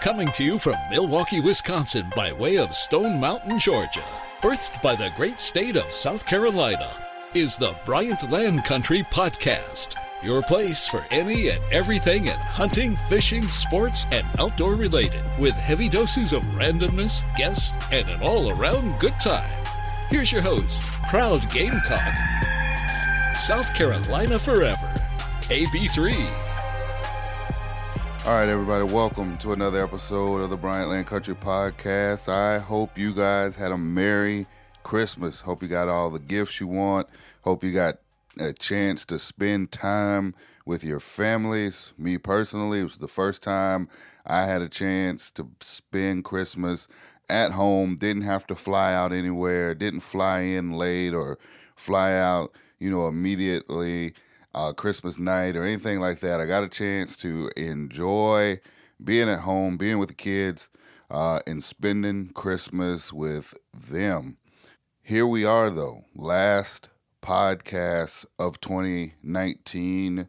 Coming to you from Milwaukee, Wisconsin by way of Stone Mountain, Georgia. Birthed by the great state of South Carolina is the Bryant Land Country Podcast. Your place for any and everything in hunting, fishing, sports, and outdoor related, with heavy doses of randomness, guests, and an all around good time. Here's your host, proud Gamecock, South Carolina Forever, AB3. All right, everybody, welcome to another episode of the Bryant Land Country Podcast. I hope you guys had a Merry Christmas. Hope you got all the gifts you want. Hope you got a chance to spend time with your families. Me personally, it was the first time I had a chance to spend Christmas at home. Didn't have to fly out anywhere. Didn't fly in late or fly out, you know, immediately uh, Christmas night or anything like that. I got a chance to enjoy being at home, being with the kids, uh, and spending Christmas with them. Here we are, though, last podcast of 2019.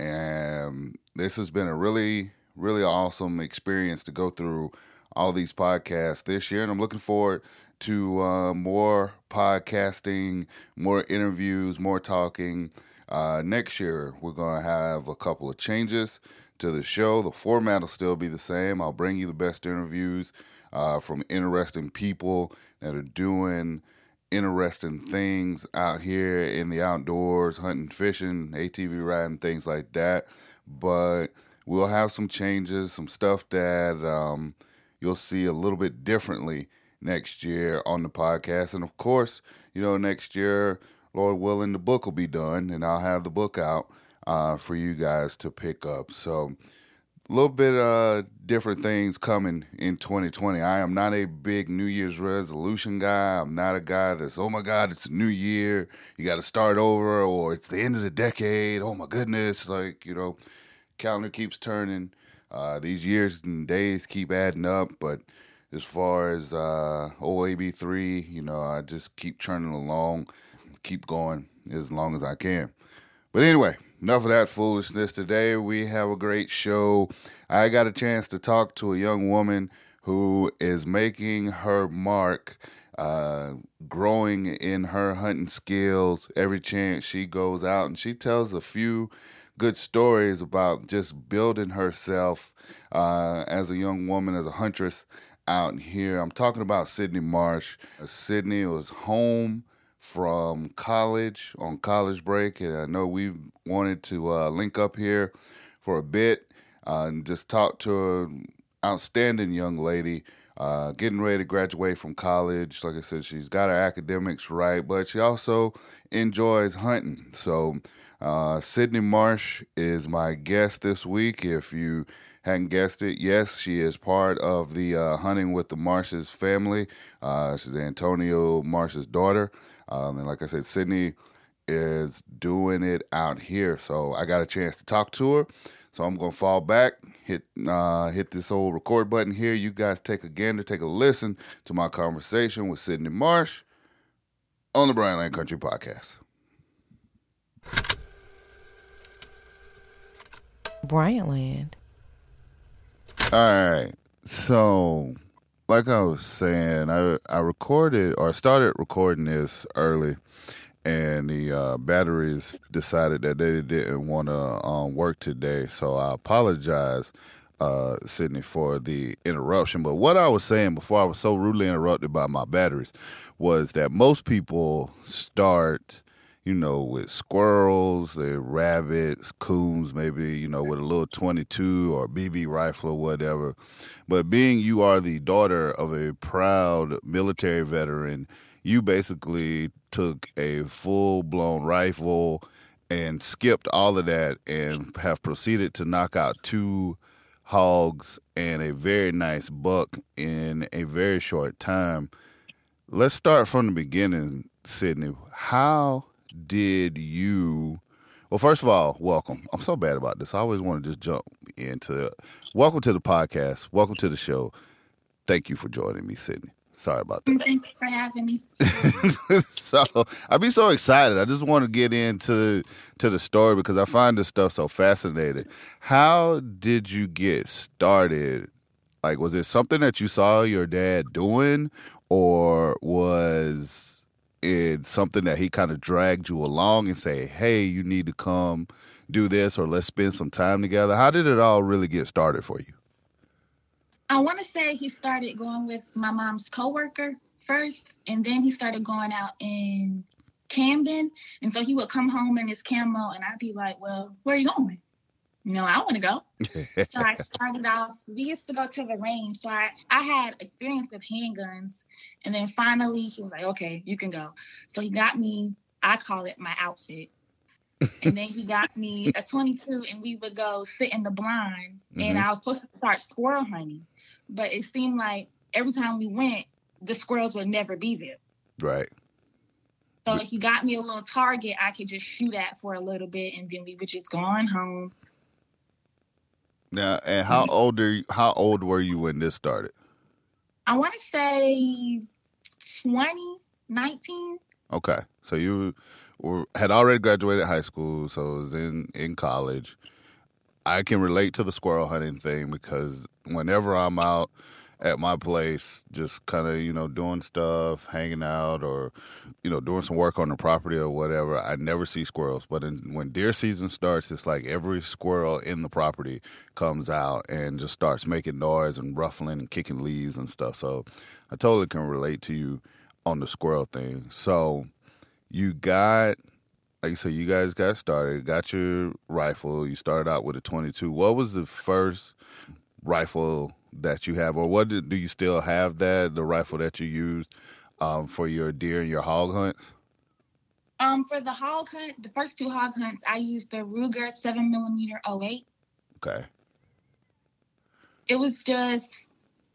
And this has been a really, really awesome experience to go through all these podcasts this year. And I'm looking forward to uh, more podcasting, more interviews, more talking. Uh, next year, we're going to have a couple of changes to the show. The format will still be the same. I'll bring you the best interviews uh, from interesting people that are doing interesting things out here in the outdoors, hunting, fishing, ATV riding, things like that. But we'll have some changes, some stuff that um, you'll see a little bit differently next year on the podcast. And of course, you know, next year, Lord willing, the book will be done and I'll have the book out uh, for you guys to pick up. So, a little bit uh different things coming in 2020. I am not a big New Year's resolution guy. I'm not a guy that's oh my god, it's a new year, you got to start over or it's the end of the decade. Oh my goodness, like, you know, calendar keeps turning. Uh these years and days keep adding up, but as far as uh OAB3, you know, I just keep churning along, keep going as long as I can. But anyway, enough of that foolishness. Today we have a great show. I got a chance to talk to a young woman who is making her mark, uh, growing in her hunting skills every chance she goes out, and she tells a few good stories about just building herself uh, as a young woman, as a huntress out here. I'm talking about Sydney Marsh. Uh, Sydney was home from college on college break, and I know we've wanted to uh, link up here for a bit uh, and just talk to an outstanding young lady. Uh, getting ready to graduate from college. Like I said, she's got her academics right, but she also enjoys hunting. So, uh, Sydney Marsh is my guest this week. If you hadn't guessed it, yes, she is part of the uh, Hunting with the Marshes family. Uh, she's Antonio Marsh's daughter. Um, and like I said, Sydney is doing it out here. So I got a chance to talk to her. So I'm gonna fall back, hit uh, hit this old record button here. You guys take a gander, take a listen to my conversation with Sydney Marsh on the Bryant Land Country Podcast. Bryant Land. All right. So like I was saying, I I recorded or started recording this early, and the uh, batteries decided that they didn't want to um, work today. So I apologize, uh, Sydney, for the interruption. But what I was saying before I was so rudely interrupted by my batteries was that most people start you know, with squirrels, rabbits, coons, maybe, you know, with a little 22 or BB rifle or whatever. But being you are the daughter of a proud military veteran, you basically took a full blown rifle and skipped all of that and have proceeded to knock out two hogs and a very nice buck in a very short time. Let's start from the beginning, Sydney. How did you? Well, first of all, welcome. I'm so bad about this. I always want to just jump into. Welcome to the podcast. Welcome to the show. Thank you for joining me, Sydney. Sorry about that. Thank you for having me. so I'd be so excited. I just want to get into to the story because I find this stuff so fascinating. How did you get started Like, was it something that you saw your dad doing, or was it something that he kind of dragged you along and say, "Hey, you need to come do this, or let's spend some time together"? How did it all really get started for you? I want to say he started going with my mom's coworker first, and then he started going out in Camden. And so he would come home in his camo, and I'd be like, "Well, where are you going?" You know, I want to go. so I started off. We used to go to the range, so I I had experience with handguns, and then finally he was like, "Okay, you can go." So he got me. I call it my outfit. and then he got me a 22 and we would go sit in the blind mm-hmm. and i was supposed to start squirrel hunting but it seemed like every time we went the squirrels would never be there right so he got me a little target I could just shoot at for a little bit, and then we would just go on home. Now, and how mm-hmm. old are you, how old were you when this started? I want to say 20, 19. Okay, so you were, had already graduated high school, so it was in in college. I can relate to the squirrel hunting thing because whenever I'm out at my place, just kind of you know doing stuff, hanging out, or you know doing some work on the property or whatever. I never see squirrels, but in, when deer season starts, it's like every squirrel in the property comes out and just starts making noise and ruffling and kicking leaves and stuff. So I totally can relate to you on the squirrel thing. So you got like I said, you guys got started, got your rifle. You started out with a 22. What was the first rifle that you have, or what do, do you still have that the rifle that you used um, for your deer and your hog hunts? Um, for the hog hunt, the first two hog hunts, I used the Ruger seven millimeter 08. Okay. It was just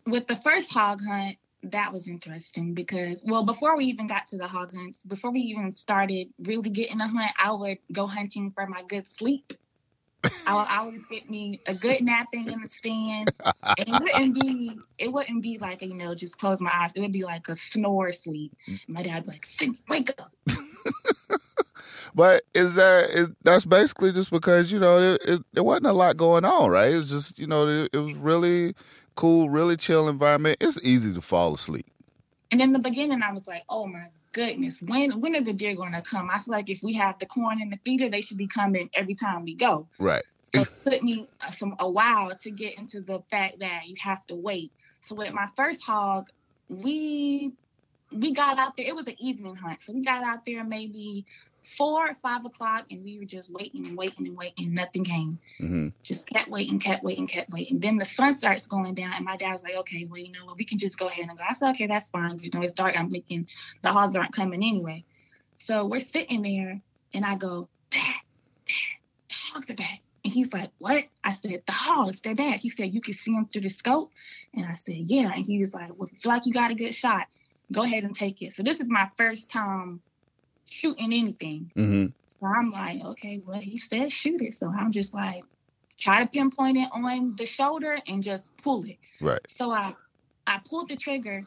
with the first hog hunt, that was interesting because well before we even got to the hog hunts before we even started really getting a hunt i would go hunting for my good sleep I would always get me a good napping in the stand. And it wouldn't be it wouldn't be like you know just close my eyes. It would be like a snore sleep. My dad would be like, "Sydney, wake up." but is that is, that's basically just because you know it, it, it, wasn't a lot going on, right? It was just you know it, it was really cool, really chill environment. It's easy to fall asleep. And in the beginning, I was like, "Oh my goodness, when when are the deer going to come? I feel like if we have the corn in the feeder, they should be coming every time we go. Right. So it took me uh, some a while to get into the fact that you have to wait. So with my first hog, we we got out there. It was an evening hunt, so we got out there maybe four or five o'clock, and we were just waiting and waiting and waiting. Nothing came. Mm-hmm. Just kept waiting, kept waiting, kept waiting. Then the sun starts going down, and my dad's like, "Okay, well, you know what? We can just go ahead and go." I said, "Okay, that's fine." You know, it's dark. I'm thinking the hogs aren't coming anyway. So we're sitting there, and I go, "Dad, Dad, the hogs are back." And he's like, What? I said, The hogs, they're back. He said, You can see them through the scope. And I said, Yeah. And he was like, Well, if feel like you got a good shot, go ahead and take it. So this is my first time shooting anything. Mm-hmm. So I'm like, okay, well, he said shoot it. So I'm just like, try to pinpoint it on the shoulder and just pull it. Right. So I, I pulled the trigger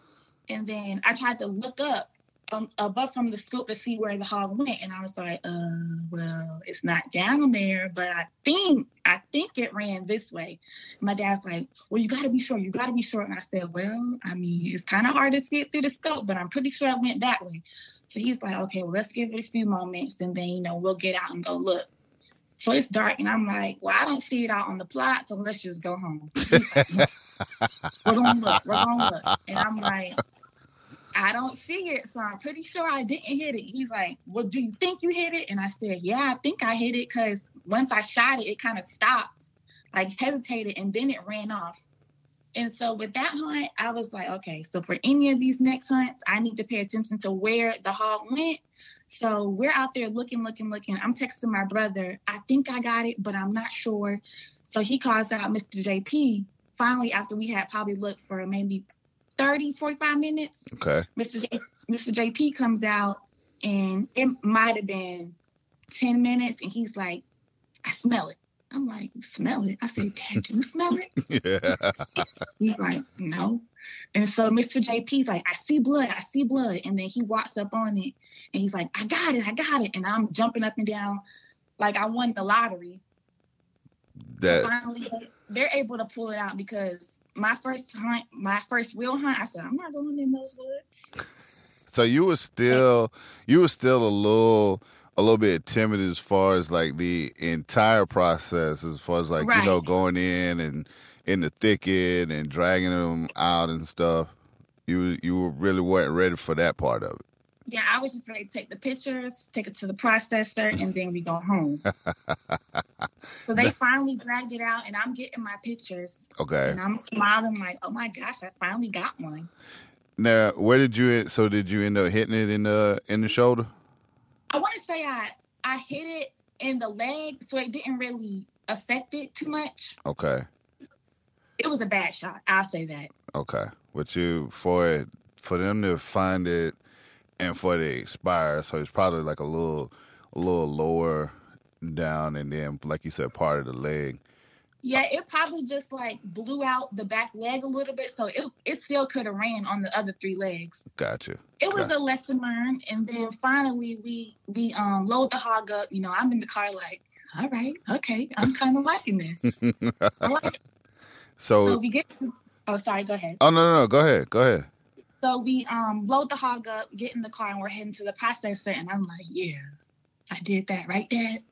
and then I tried to look up um, above from the scope to see where the hog went, and I was like, uh, well, it's not down there, but I think I think it ran this way. My dad's like, well, you got to be sure, you got to be sure, and I said, well, I mean, it's kind of hard to see it through the scope, but I'm pretty sure it went that way. So he's like, okay, well, let's give it a few moments, and then you know we'll get out and go look. So it's dark, and I'm like, well, I don't see it out on the plot, so let's just go home. Like, we're gonna look, we're gonna look, and I'm like, I don't see it, so I'm pretty sure I didn't hit it. He's like, well, do you think you hit it? And I said, yeah, I think I hit it because once I shot it, it kind of stopped, like hesitated, and then it ran off. And so with that hunt, I was like, okay, so for any of these next hunts, I need to pay attention to where the hog went. So we're out there looking, looking, looking. I'm texting my brother, I think I got it, but I'm not sure. So he calls out Mr. JP. Finally, after we had probably looked for maybe 30, 45 minutes, okay. Mr. J- Mr. JP comes out and it might have been 10 minutes and he's like, I smell it. I'm like, you smell it? I said, Dad, do you smell it? yeah. He's like, no. And so Mr. JP's like, I see blood, I see blood. And then he walks up on it and he's like, I got it, I got it. And I'm jumping up and down like I won the lottery. That finally they're able to pull it out because my first hunt, my first real hunt, I said I'm not going in those woods. So you were still you were still a little a little bit timid as far as like the entire process, as far as like you know going in and in the thicket and dragging them out and stuff. You you really weren't ready for that part of it. Yeah, I was just ready to take the pictures, take it to the processor, and then we go home. so they finally dragged it out, and I'm getting my pictures, Okay. and I'm smiling like, "Oh my gosh, I finally got one." Now, where did you? So did you end up hitting it in the in the shoulder? I want to say I I hit it in the leg, so it didn't really affect it too much. Okay. It was a bad shot. I'll say that. Okay. But you for it for them to find it and for it to expire, so it's probably like a little a little lower down and then like you said, part of the leg. Yeah, it probably just like blew out the back leg a little bit, so it it still could have ran on the other three legs. Gotcha. It was Okay. a lesson learned, and then finally we we um load the hog up. You know, I'm in the car like, all right, okay, I'm kind of liking this. Like. So so we get to. Oh, sorry. Go ahead. Oh no no no, go ahead. Go ahead. So we um load the hog up, get in the car, and we're heading to the processor. And I'm like, yeah, I did that, right, Dad?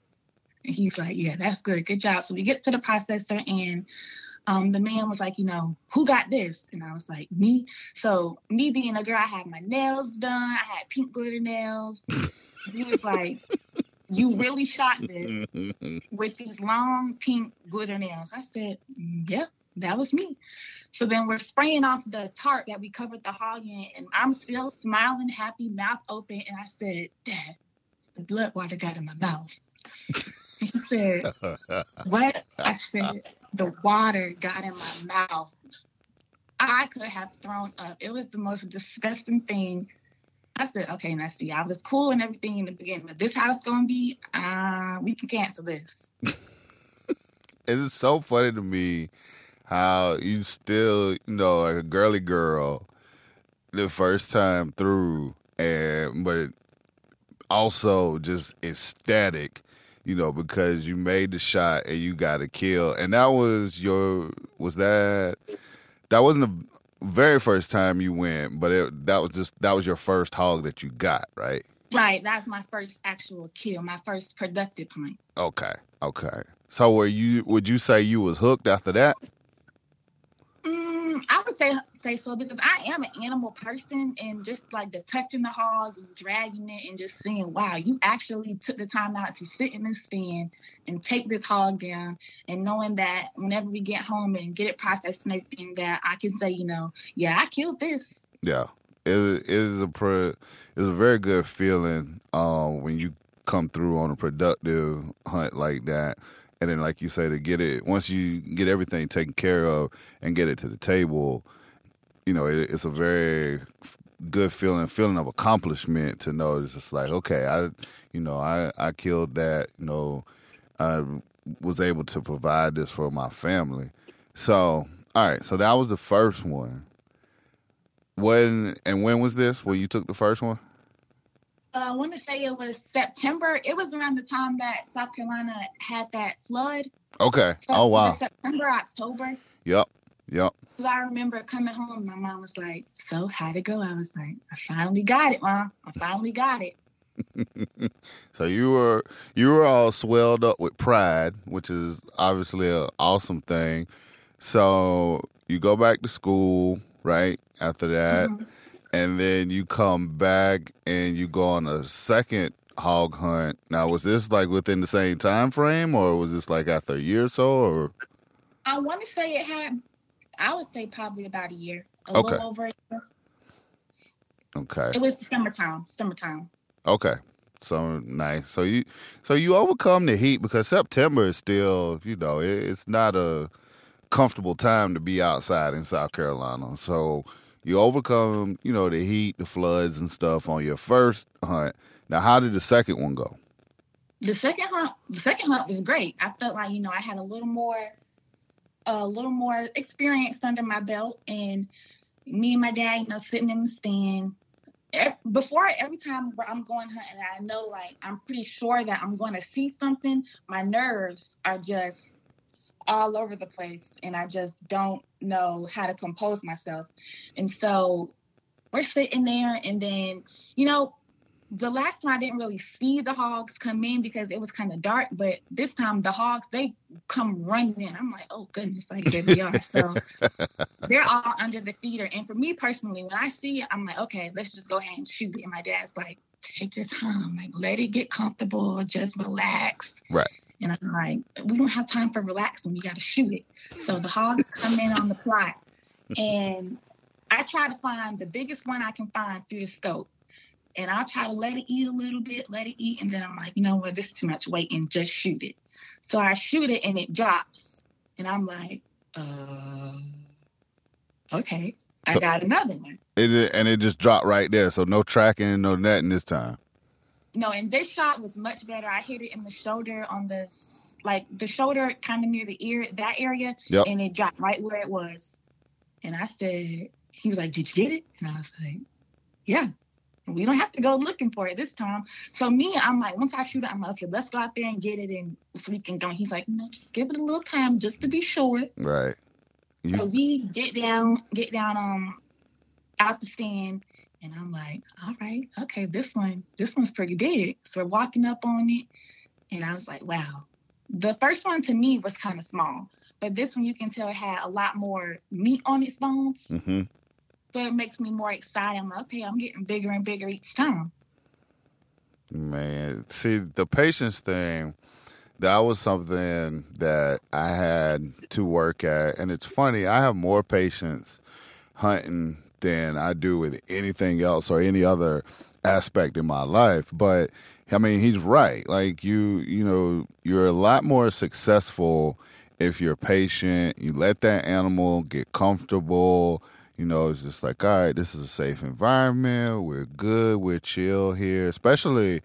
He's like, yeah, that's good, good job. So we get to the processor, and um the man was like, you know, who got this? And I was like, me. So me being a girl, I had my nails done. I had pink glitter nails. he was like, you really shot this with these long pink glitter nails. I said, "Mm, yep, that was me. So then we're spraying off the tarp that we covered the hog in, and I'm still smiling, happy, mouth open. And I said, Dad, the blood water got in my mouth. Said, What? I said, The water got in my mouth. I could have thrown up. It was the most disgusting thing. I said, okay, see, I was cool and everything in the beginning, but this house gonna be, uh, we can cancel this. it's so funny to me how you still, you know, like a girly girl the first time through and but also just ecstatic, you know, because you made the shot and you got a kill. And that was your was that that wasn't the very first time you went, but it, that was just that was your first hog that you got, right? Right, that's my first actual kill, my first productive hunt. Okay. Okay. So were you would you say you was hooked after that? Mm, I would say say so because I am an animal person, and just like the touching the hog and dragging it, and just seeing, wow, you actually took the time out to sit in this stand and take this hog down, and knowing that whenever we get home and get it processed and everything, that I can say, you know, yeah, I killed this. Yeah, it it is a pre, it's a very good feeling um, when you come through on a productive hunt like that, and then like you say to get it once you get everything taken care of and get it to the table, you know it, it's a very good feeling feeling of accomplishment to know it's just like okay I you know I I killed that you know I was able to provide this for my family. So all right, so that was the first one. When and when was this? When you took the first one? Uh, I want to say it was September. It was around the time that South Carolina had that flood. Okay. So Oh wow. September, October. Yep. Yep. I remember coming home. My mom was like, "So how'd it go?" I was like, "I finally got it, mom. I finally got it." So you were you were all swelled up with pride, which is obviously an awesome thing. So you go back to school, right? After that, Mhm. And then you come back and you go on a second hog hunt. Now, was this like within the same time frame, or was this like after a year or so, or I want to say it had. I would say probably about a year, a Okay. little over a year. okay? It was summertime. Summertime. Okay. So nice. So you so you overcome the heat because September is still, you know, it, it's not a comfortable time to be outside in South Carolina. So you overcome, you know, the heat, the floods and stuff on your first hunt. Now, how did the second one go? The second hunt. The second hunt was great. I felt like you know I had a little more, a little more experience under my belt, and me and my dad, you know, sitting in the stand. Before every time I'm going hunting, I know like I'm pretty sure that I'm going to see something. My nerves are just all over the place and I just don't know how to compose myself. And so we're sitting there and then, you know, the last time I didn't really see the hogs come in because it was kind of dark, but this time the hogs they come running in. I'm like, oh goodness, like there they are. So they're all under the feeder. And for me personally, when I see it, I'm like, okay, let's just go ahead and shoot it. And my dad's like, take your time, like let it get comfortable, just relax. Right. And I'm like, we don't have time for relaxing. We got to shoot it. So the hogs come in on the plot, and I try to find the biggest one I can find through the scope. And I'll try to let it eat a little bit, let it eat, and then I'm like, you know what, this is too much weight, and just shoot it. So I shoot it, and it drops, and I'm like, uh, okay, I So- got another one. It, and it just dropped right there. So no tracking, no netting this time. No, and this shot was much better. I hit it in the shoulder on the like the shoulder kind of near the ear, that area, Yep. and it dropped right where it was. And I said, he was like, "Did you get it?" And I was like, "Yeah." We don't have to go looking for it this time. So me, I'm like, once I shoot it, I'm like, okay, let's go out there and get it, and so we can go. He's like, no, just give it a little time, just to be sure. Right. You, So we get down, get down um out the stand, and I'm like, all right, okay, this one, this one's pretty big. So we're walking up on it, and I was like, wow. The first one to me was kind of small, but this one you can tell had a lot more meat on its bones. hmm So it makes me more excited. I'm like, okay, I'm getting bigger and bigger each time. Man, see the patience thing. That was something that I had to work at, and it's funny. I have more patience hunting than I do with anything else or any other aspect in my life. But I mean, he's right. Like you, you know, you're a lot more successful if you're patient. You let that animal get comfortable. You know, it's just like, all right, this is a safe environment. We're good. We're chill here. Especially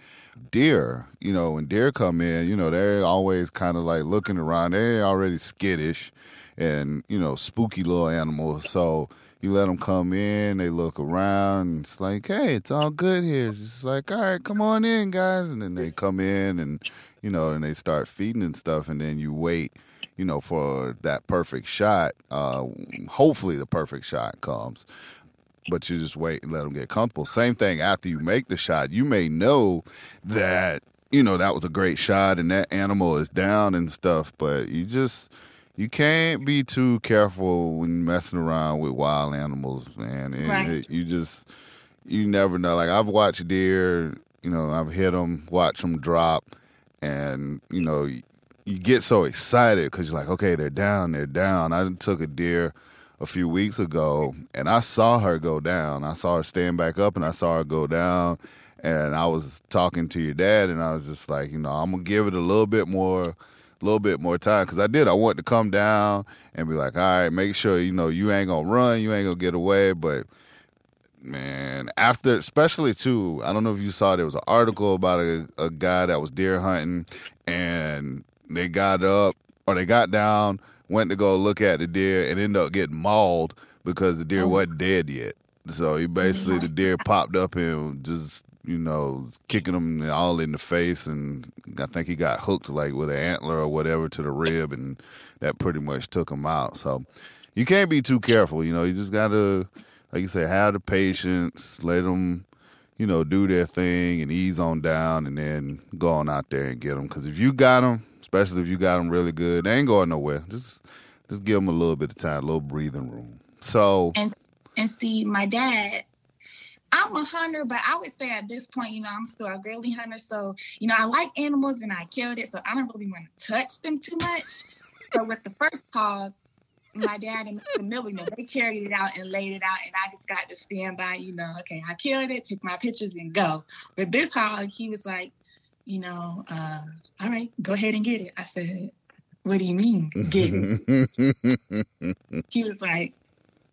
deer. You know, when deer come in, you know, they're always kind of like looking around. They're already skittish and, you know, spooky little animals. So you let them come in, they look around, and it's like, hey, it's all good here. It's like, all right, come on in, guys. And then they come in and, you know, and they start feeding and stuff. And then you wait, you know, for that perfect shot. Uh, hopefully the perfect shot comes. But you just wait and let them get comfortable. Same thing after you make the shot. You may know that, you know, that was a great shot and that animal is down and stuff, but you just you can't be too careful when messing around with wild animals, man. And Right. it- you just you never know. Like I've watched deer, you know, I've hit them, watch them drop, and you know, you, you get so excited because you're like, okay, they're down, they're down. I took a deer a few weeks ago, and I saw her go down. I saw her stand back up, and I saw her go down. And I was talking to your dad, and I was just like, you know, I'm gonna give it a little bit more, a little bit more time, because I did. I wanted to come down and be like, all right, make sure you know you ain't gonna run, you ain't gonna get away, but man, after especially too, I don't know if you saw there was an article about a, a guy that was deer hunting and they got up or they got down, went to go look at the deer and ended up getting mauled because the deer oh. wasn't dead yet. So he basically the deer popped up and just you know kicking him all in the face and I think he got hooked like with an antler or whatever to the rib and that pretty much took him out. So you can't be too careful. You know, you just gotta like you say, have the patience, let them, you know, do their thing and ease on down, and then go on out there and get them. Because if you got them, especially if you got them really good, they ain't going nowhere. Just, just give them a little bit of time, a little breathing room. So, And and see, my dad, I'm a hunter, but I would say at this point, you know, I'm still a girly hunter. So, you know, I like animals and I killed it, so I don't really want to touch them too much. so with the first hog, my dad and Mr. Know, they carried it out and laid it out, and I just got to stand by, you know, okay, I killed it, took my pictures and go. But this hog, he was like, you know, uh, all right, go ahead and get it. I said, what do you mean, get it? he was like,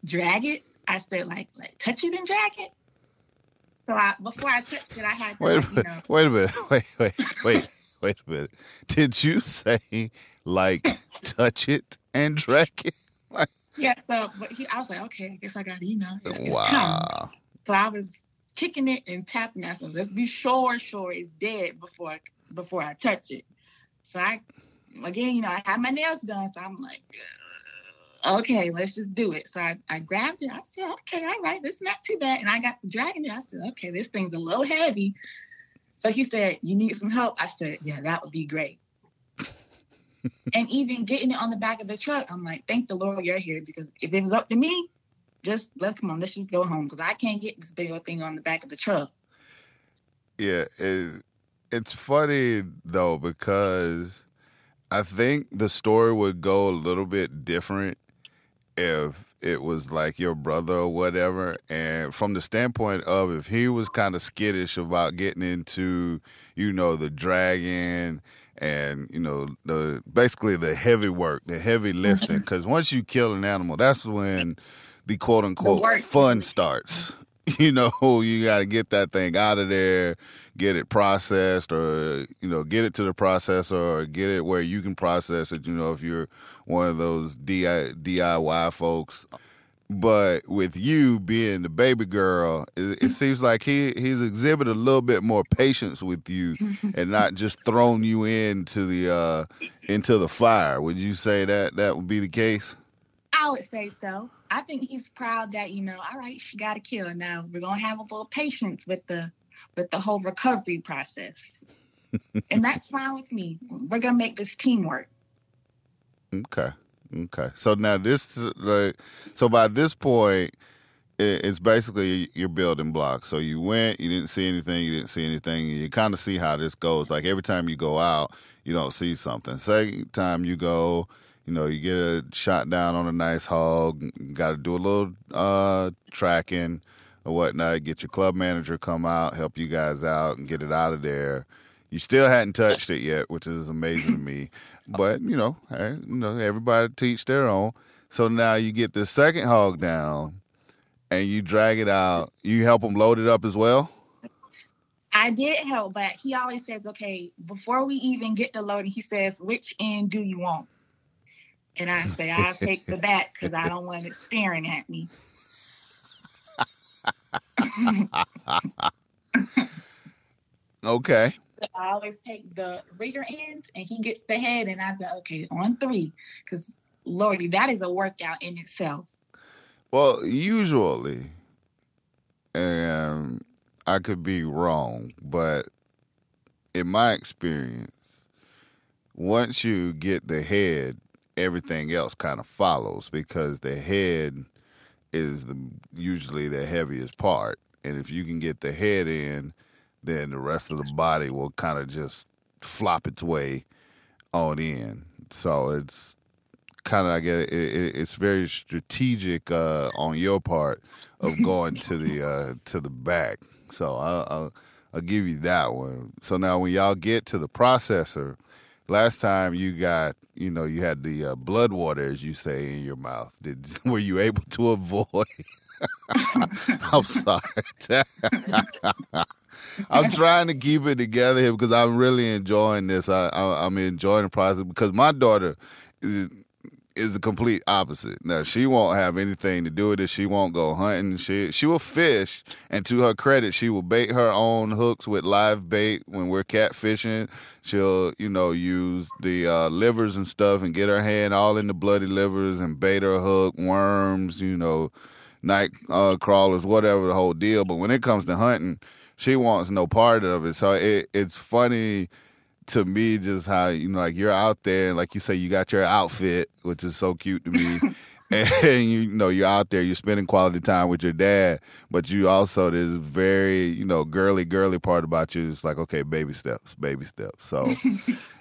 drag it. I said, like, like touch it and drag it. So I, before I touched it, I had to, wait a like, you minute, know, wait a minute, wait, wait, wait, wait a minute. Did you say like touch it and drag it? yeah. So, but he, I was like, okay, I guess I got you know, it's, it's. Wow. So I was kicking it and tapping it. I said, let's be sure, sure it's dead before before I touch it. So I again, you know, I had my nails done, so I'm like, okay, let's just do it. So I, I grabbed it. I said, okay, all right, this is not too bad. And I got dragging it. I said, okay, this thing's a little heavy. So he said, you need some help? I said, yeah, that would be great. and even getting it on the back of the truck, I'm like, thank the Lord you're here because if it was up to me, just let's come on, let's just go home because I can't get this big old thing on the back of the truck. Yeah, it, it's funny though because I think the story would go a little bit different if it was like your brother or whatever. And from the standpoint of if he was kind of skittish about getting into, you know, the dragon and you know the basically the heavy work, the heavy mm-hmm. lifting. Because once you kill an animal, that's when the quote unquote fun starts. You know, you got to get that thing out of there, get it processed, or you know, get it to the processor, or get it where you can process it. You know, if you're one of those DIY folks. But with you being the baby girl, it, it seems like he he's exhibited a little bit more patience with you, and not just thrown you into the uh, into the fire. Would you say that that would be the case? I would say so. I think he's proud that you know, all right, she got a kill. Now we're gonna have a little patience with the with the whole recovery process, and that's fine with me. We're gonna make this teamwork. Okay, okay. So now this, like, so by this point, it's basically your building block. So you went, you didn't see anything, you didn't see anything. You kind of see how this goes. Like every time you go out, you don't see something. Second time you go, you know, you get a shot down on a nice hog. Got to do a little uh, tracking or whatnot. Get your club manager come out, help you guys out, and get it out of there. You still hadn't touched it yet, which is amazing to me. But you know, you know, everybody teach their own. So now you get the second hog down, and you drag it out. You help them load it up as well. I did help, but he always says, "Okay, before we even get the loading, he says, which end do you want?" And I say, I'll take the back because I don't want it staring at me. okay. I always take the rear end and he gets the head, and I go, okay, on three. Because, Lordy, that is a workout in itself. Well, usually, and I could be wrong, but in my experience, once you get the head everything else kind of follows because the head is the usually the heaviest part, and if you can get the head in, then the rest of the body will kind of just flop its way on in. So it's kind of I get it, it, it's very strategic uh, on your part of going to the uh, to the back. So I'll, I'll, I'll give you that one. So now when y'all get to the processor, last time you got you know you had the uh, blood water as you say in your mouth. Did were you able to avoid? I'm sorry. I'm trying to keep it together here because i'm really enjoying this. I, I i'm enjoying the process because my daughter is, the complete opposite. Now she won't have anything to do with it. She won't go hunting. She she will fish, and to her credit, she will bait her own hooks with live bait when we're catfishing. She'll you know use the uh, livers and stuff and get her hand all in the bloody livers and bait her hook, worms, you know, night uh, crawlers, whatever the whole deal. But when it comes to hunting, she wants no part of it. So it, it's funny to me just how you know like you're out there and like you say you got your outfit which is so cute to me. And you know you're out there you're spending quality time with your dad but you also there's very you know girly girly part about you it's like okay baby steps baby steps. So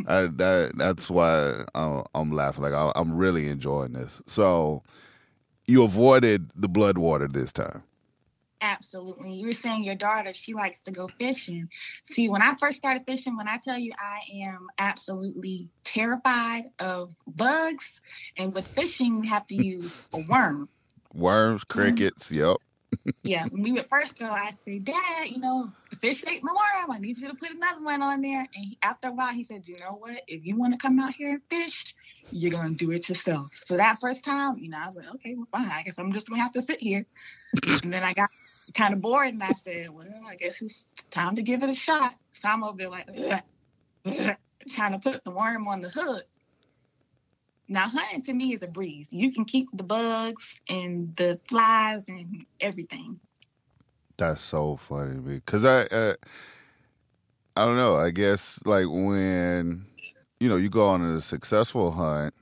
I, uh, that that's why I'm, I'm laughing. Like I, i'm really enjoying this. So you avoided the blood water this time Absolutely. You were saying your daughter, she likes to go fishing. See, when I first started fishing, when I tell you I am absolutely terrified of bugs, and with fishing, you have to use a worm. Worms, crickets, yep. yeah, when we would first go, I said, Dad, you know, the fish ate my worm. I need you to put another one on there. And he, after a while, he said, You know what? If you want to come out here and fish, you're going to do it yourself. So that first time, you know, I was like, Okay, well, fine. I guess I'm just going to have to sit here. and then I got kind of bored, and I said, "Well, I guess it's time to give it a shot." So I'm over there like trying to put the worm on the hook, now hunting to me is a breeze. You can keep the bugs and the flies and everything. That's so funny because I, uh, I don't know. I guess like when you know you go on a successful hunt,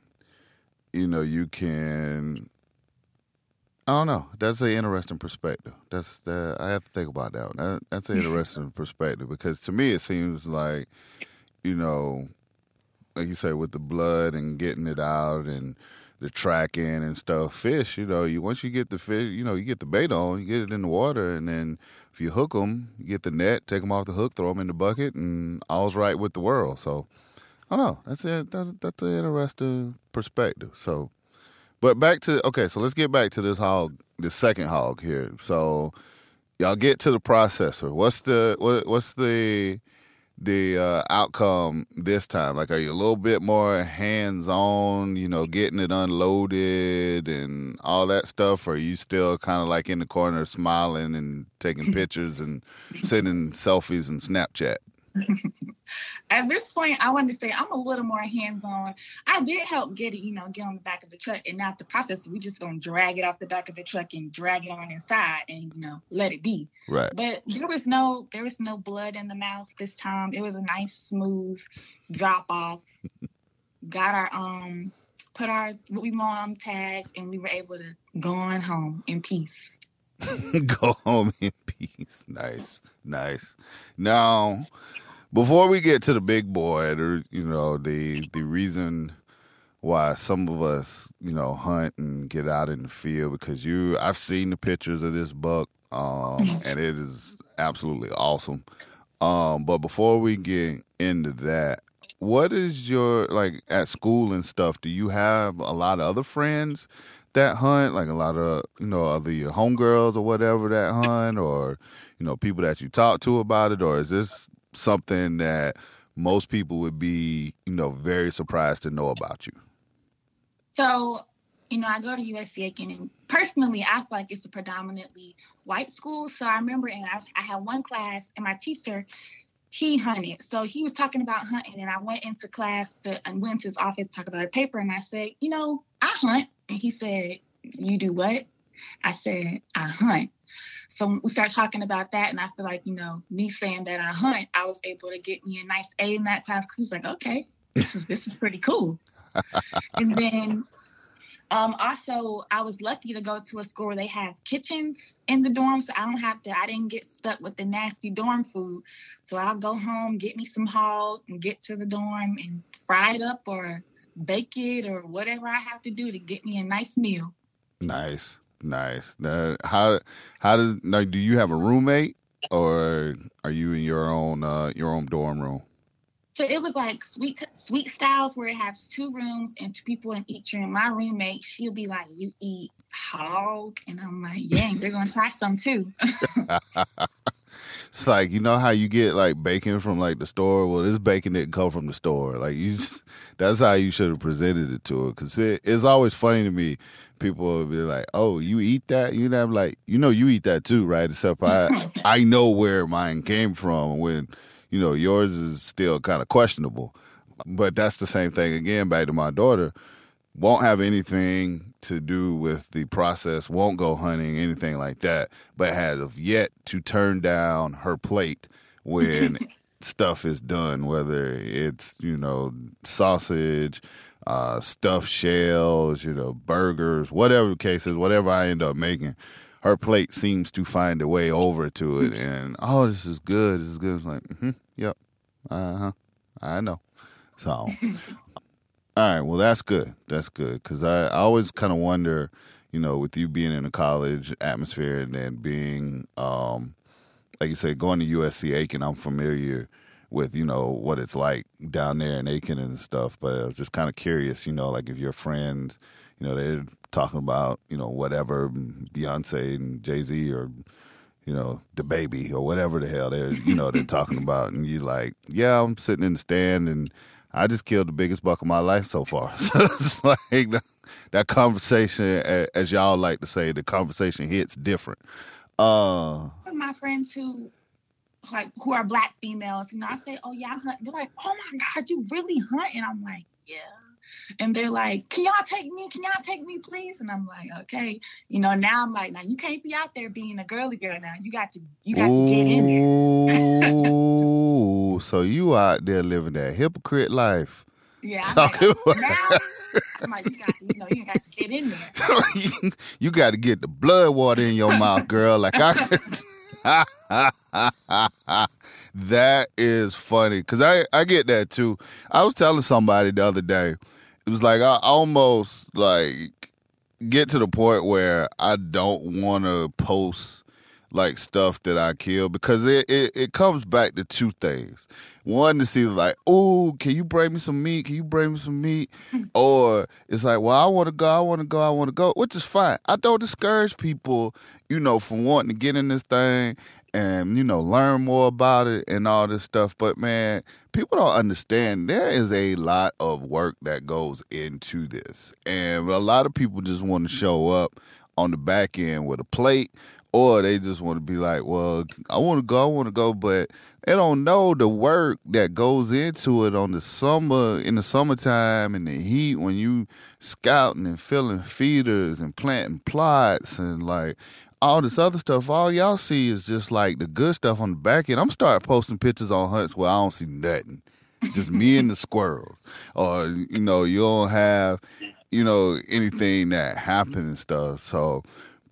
you know you can. I don't know. That's an interesting perspective. That's the I have to think about that. One. That's an interesting perspective because to me it seems like, you know, like you say with the blood and getting it out and the tracking and stuff. Fish, you know, you once you get the fish, you know, you get the bait on, you get it in the water, and then if you hook them, you get the net, take them off the hook, throw them in the bucket, and all's right with the world. So, I don't know. That's it. That's, that's an interesting perspective. So, but back to okay. So let's get back to this hog, the second hog here. So, y'all get to the processor. What's the what, what's the the uh, outcome this time? Like, are you a little bit more hands on, you know, getting it unloaded and all that stuff? Or are you still kind of like in the corner smiling and taking pictures and sending selfies and Snapchat? At this point, I want to say I'm a little more hands-on. I did help get it, you know, get on the back of the truck, and not the process. We just gonna drag it off the back of the truck and drag it on inside, and you know, let it be. Right. But there was no, there was no blood in the mouth this time. It was a nice, smooth drop off. Got our um, put our what we on tags, and we were able to go on home in peace. go home in peace. Nice, nice. Now, before we get to the big boy, the, you know the the reason why some of us, you know, hunt and get out in the field because you, I've seen the pictures of this buck, um, and it is absolutely awesome. Um, but before we get into that, what is your like at school and stuff? Do you have a lot of other friends that hunt, like a lot of you know other your homegirls or whatever that hunt, or you know people that you talk to about it, or is this something that most people would be you know very surprised to know about you? So, you know, I go to USC Aiken, and personally, I feel like it's a predominantly white school. So I remember, and I, I had one class, and my teacher, he hunted. So he was talking about hunting, and I went into class to, and went to his office to talk about a paper, and I said, you know, I hunt. And he said, you do what? I said, I hunt. So we start talking about that, and I feel like, you know, me saying that I hunt, I was able to get me a nice A in that class. He was like, okay, this is this is pretty cool. and then um, also, I was lucky to go to a school where they have kitchens in the dorm, so I don't have to. I didn't get stuck with the nasty dorm food. So I'll go home, get me some hog, and get to the dorm and fry it up or bake it or whatever I have to do to get me a nice meal. Nice, nice. Now, how how does like do you have a roommate or are you in your own uh, your own dorm room? So it was like suite suite styles where it has two rooms and two people in each room. My roommate, she'll be like, "You eat hog," and I'm like, "Yeah, they're gonna try some too." it's like you know how you get like bacon from like the store. Well, this bacon didn't come from the store. Like you, that's how you should have presented it to her. Because it, it's always funny to me. People will be like, "Oh, you eat that?" You know, I'm like, you know, you eat that too, right? Except I, I know where mine came from when you know, yours is still kind of questionable. But that's the same thing again back to my daughter. Won't have anything to do with the process, won't go hunting, anything like that, but has yet to turn down her plate when stuff is done, whether it's, you know, sausage, uh, stuffed shells, you know, burgers, whatever the case is, whatever I end up making her plate seems to find a way over to it, and oh, this is good. This is good. It's like, mm-hmm, yep, uh huh, I know. So, all right, well, that's good. That's good because I, I always kind of wonder, you know, with you being in a college atmosphere and then being, um, like you said, going to USC Aiken, I'm familiar with you know what it's like down there in Aiken and stuff. But I was just kind of curious, you know, like if your friends, you know, they're talking about you know whatever Beyonce and Jay Z or you know the baby or whatever the hell they're you know they're talking about, and you're like, yeah, I'm sitting in the stand and I just killed the biggest buck of my life so far. so it's like that, that conversation, as y'all like to say, the conversation hits different. Uh, my friends who like who are black females, you know, I say, "Oh yeah, I hunt." They're like, "Oh my god, you really hunt?" And I'm like, "Yeah." and they're like, "Can y'all take me? Can y'all take me, please?" And I'm like, "Okay." You know, now I'm like, "Now you can't be out there being a girly girl. Now you got to you got to get in there." So you out there living that hypocrite life. Yeah, I'm Talking like, about- now I'm like, you got to, you know, you got to get in there. you, you got to get the blood water in your mouth, girl. Like I. that is funny because I I get that too. I was telling somebody the other day. It was like I almost like get to the point where I don't want to post like stuff that I kill because it, it, it comes back to two things. One to see like, oh, can you bring me some meat? Can you bring me some meat? or it's like, well, I want to go, I want to go, I want to go, which is fine. I don't discourage people, you know, from wanting to get in this thing and you know learn more about it and all this stuff. But man, people don't understand there is a lot of work that goes into this, and a lot of people just want to show up on the back end with a plate or they just want to be like, well, I want to go, I want to go, but they don't know the work that goes into it on the summer, in the summertime, in the heat, when you scouting and filling feeders and planting plots and like all this other stuff. All y'all see is just like the good stuff on the back end. I'm start posting pictures on hunts where I don't see nothing, just me and the squirrels, or you know, you don't have, you know, anything that happened and stuff. So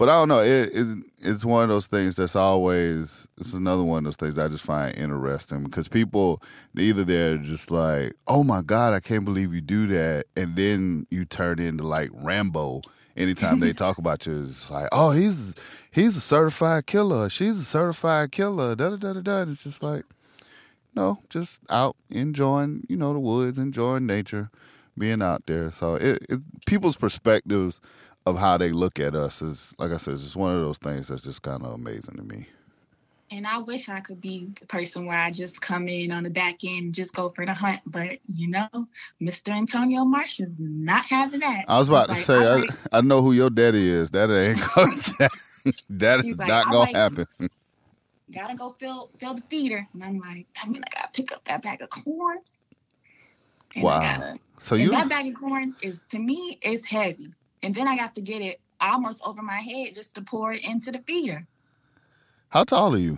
but I don't know. It, it it's one of those things that's always. It's another one of those things I just find interesting because people either they're just like, "Oh my god, I can't believe you do that," and then you turn into like Rambo. Anytime they talk about you, it's like, "Oh, he's he's a certified killer. She's a certified killer." Da da da da da. It's just like, no, just out enjoying, you know, the woods, enjoying nature, being out there. So it, it people's perspectives of how they look at us is like I said, it's just one of those things that's just kind of amazing to me. And I wish I could be the person where I just come in on the back end and just go for the hunt. But, you know, Mr. Antonio Marsh is not having that. I was about to He's say, I, "All right, I know who your daddy is. That ain't gonna, that is He's like, not gonna right." happen. gotta go fill fill the feeder. And I'm like, I mean, I gotta pick up that bag of corn. Wow. Gotta, So you, that bag of corn is to me is heavy. And then I got to get it almost over my head just to pour it into the feeder. how tall are you?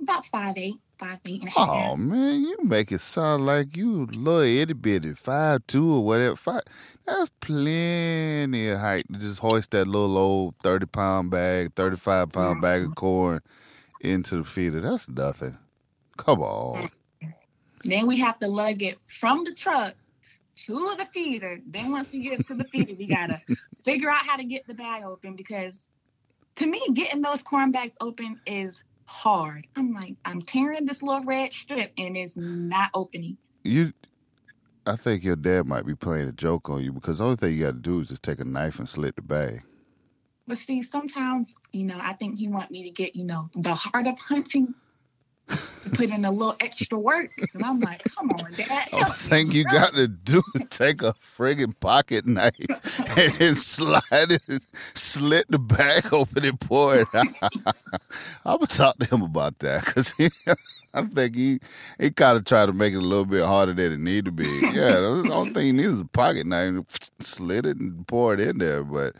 About five eight, five eight and a half. Oh man, you make it sound like you little itty bitty, five two or whatever. Five, that's plenty of height to just hoist that little old thirty pound bag, thirty five pound bag of corn into the feeder. That's nothing. Come on. Then we have to lug it from the truck to the feeder. Then once we get to the feeder, we gotta figure out how to get the bag open because to me, getting those corn bags open is hard. I'm like, I'm tearing this little red strip and it's not opening. You, I think your dad might be playing a joke on you because the only thing you got to do is just take a knife and slit the bag. But see, sometimes, you know, I think he want me to get, you know, the heart of hunting, put in a little extra work. And I'm like, come on, Dad. Help thing you got to do is take a friggin' pocket knife and slide it, slit the bag open and pour it out. I'm gonna talk to him about that because I think he he kind of tried to make it a little bit harder than it need to be. Yeah, the only thing he needs is a pocket knife, slit it and pour it in there. But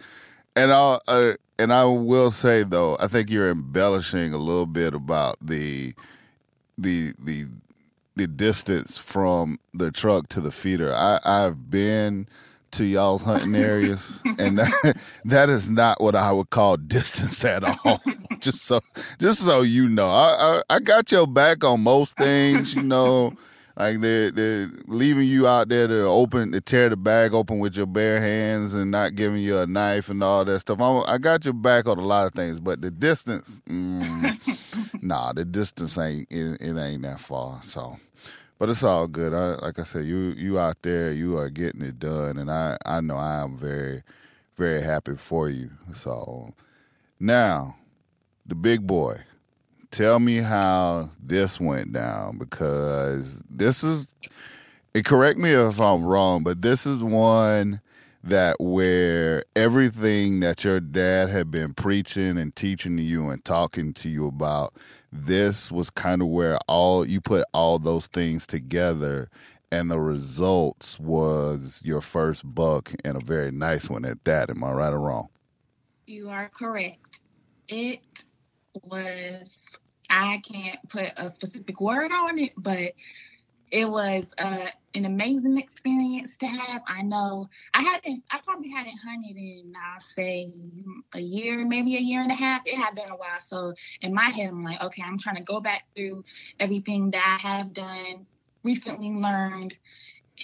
and I uh, and I will say though, I think you're embellishing a little bit about the the the the distance from the truck to the feeder. I, I've been to y'all's hunting areas, and that, that is not what I would call distance at all. just so, just so you know, I, I I got your back on most things. You know, like they're they're leaving you out there to open to tear the bag open with your bare hands and not giving you a knife and all that stuff. I, I got your back on a lot of things, but the distance, mm, nah, the distance ain't it, it ain't that far. So. But it's all good. I, like I said, you you out there, you are getting it done, and I I know I am very very happy for you. So now, the big boy, tell me how this went down because this is. Correct me if I'm wrong, but this is one that where everything that your dad had been preaching and teaching to you and talking to you about this was kind of where all you put all those things together and the results was your first buck and a very nice one at that. Am I right or wrong? You are correct. It was, I can't put a specific word on it, but it was uh, an amazing experience to have. I know I hadn't, I probably hadn't hunted in, I'll say, a year, maybe a year and a half. It had been a while. So in my head, I'm like, okay, I'm trying to go back through everything that I have done, recently learned.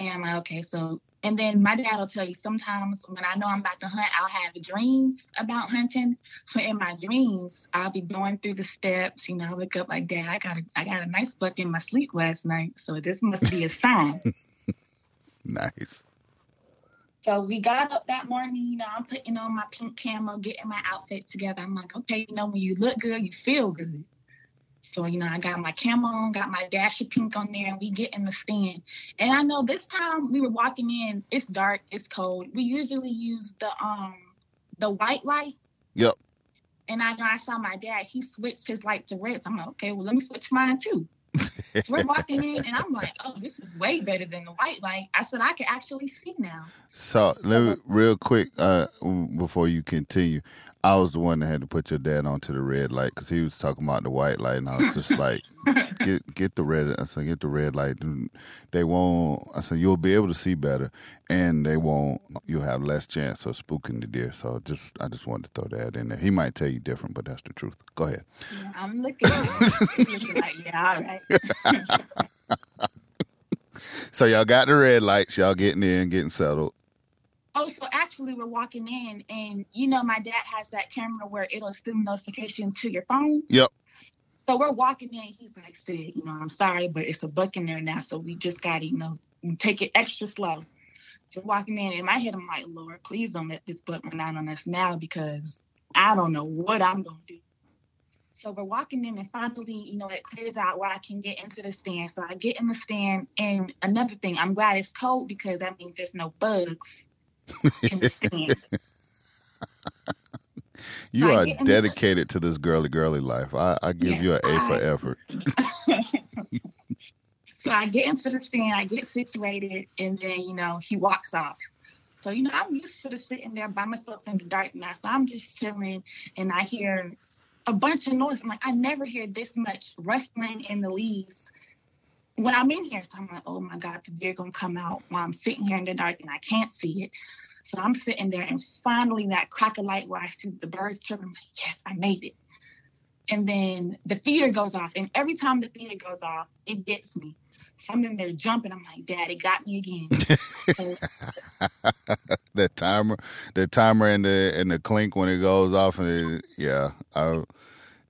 And I'm like, okay, so and then my dad will tell you sometimes when I know I'm about to hunt, I'll have dreams about hunting. So in my dreams, I'll be going through the steps. You know, I wake up like, Dad, I got a, I got a nice buck in my sleep last night. So this must be a sign. nice. So we got up that morning, you know, I'm putting on my pink camo, getting my outfit together. I'm like, okay, you know, when you look good, you feel good. So, you know, I got my camo on, got my dash of pink on there, and we get in the stand. And I know this time we were walking in, it's dark, it's cold. We usually use the um the white light. Yep. And I know I saw my dad, he switched his light to red. So I'm like, okay, well let me switch mine too. so we're walking in and I'm like, oh, this is way better than the white light. I said I can actually see now. So let me real quick uh, before you continue. I was the one that had to put your dad onto the red light because he was talking about the white light, and I was just like, "Get get the red." I said, "Get the red light." They won't. I said, "You'll be able to see better, and they won't. You'll have less chance of spooking the deer." So just, I just wanted to throw that in there. He might tell you different, but that's the truth. Go ahead. Yeah, I'm looking, looking like, yeah, all right. so y'all got the red lights. Y'all getting in, getting settled. Oh, so actually, we're walking in, and you know, my dad has that camera where it'll send notification to your phone. Yep. So we're walking in. He's like, "Sid, you know, I'm sorry, but it's a buck in there now, so we just got to, you know, take it extra slow." So walking in, in my head, I'm like, "Lord, please don't let this buck run out on us now, because I don't know what I'm gonna do." So we're walking in, and finally, you know, it clears out where I can get into the stand. So I get in the stand, and another thing, I'm glad it's cold because that means there's no bugs you so are dedicated to this girly girly life. I, I give you an A for effort. so I get into the stand, I get situated, and then you know he walks off. So you know I'm used to the sitting there by myself in the dark now. So I'm just chilling, and I hear a bunch of noise. I'm like, I never hear this much rustling in the leaves when I'm in here, so I'm like, oh my God, the deer gonna come out while I'm sitting here in the dark and I can't see it. So I'm sitting there and finally that crack of light where I see the birds chirping, I'm like, yes, I made it. And then the feeder goes off. And every time the feeder goes off, it gets me. So I'm in there jumping. I'm like, Dad, it got me again. so, the timer, the timer and the and the clink when it goes off, and it, yeah, I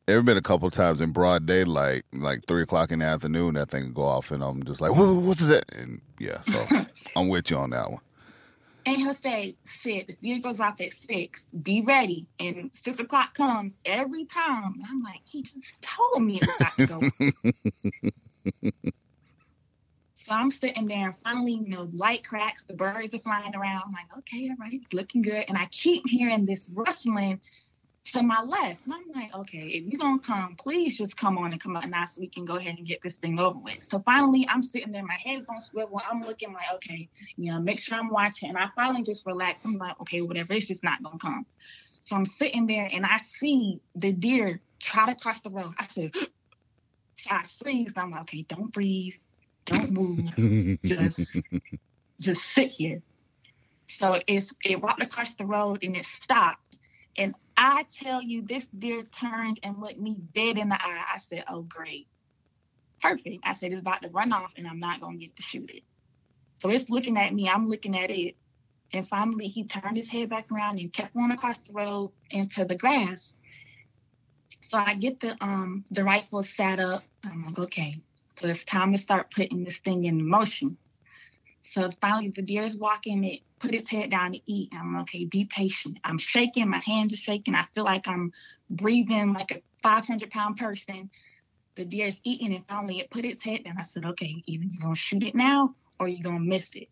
there been a couple times in broad daylight, like three o'clock in the afternoon, that thing go off, and I'm just like, "What's that?" And yeah, so I'm with you on that one. And he'll say, "Sid, the feeder goes off at six. Be ready." And six o'clock comes every time. And I'm like, "He just told me it was about to go." so I'm sitting there, and finally, you know, light cracks. The birds are flying around. I'm like, "Okay, all right, it's looking good." And I keep hearing this rustling to my left. And I'm like, okay, if you're gonna come, please just come on and come out now so we can go ahead and get this thing over with. So finally I'm sitting there, my head's on swivel, I'm looking like, okay, you know, make sure I'm watching. And I finally just relax. I'm like, okay, whatever, it's just not gonna come. So I'm sitting there and I see the deer try to cross the road. I said, so I freeze. I'm like, okay, don't breathe, don't move, just just sit here. So it's it walked across the road and it stopped. And I tell you, this deer turned and looked me dead in the eye. I said, Oh, great. Perfect. I said, It's about to run off and I'm not going to get to shoot it. So it's looking at me. I'm looking at it. And finally, he turned his head back around and kept on across the road into the grass. So I get the um the rifle set up. I'm like, okay, so it's time to start putting this thing in motion. So finally, the deer is walking. It put its head down to eat. I'm like, okay. Be patient. I'm shaking. My hands are shaking. I feel like I'm breathing like a 500 pound person. The deer is eating, and finally, it put its head down. I said, okay, either you're gonna shoot it now or you're gonna miss it.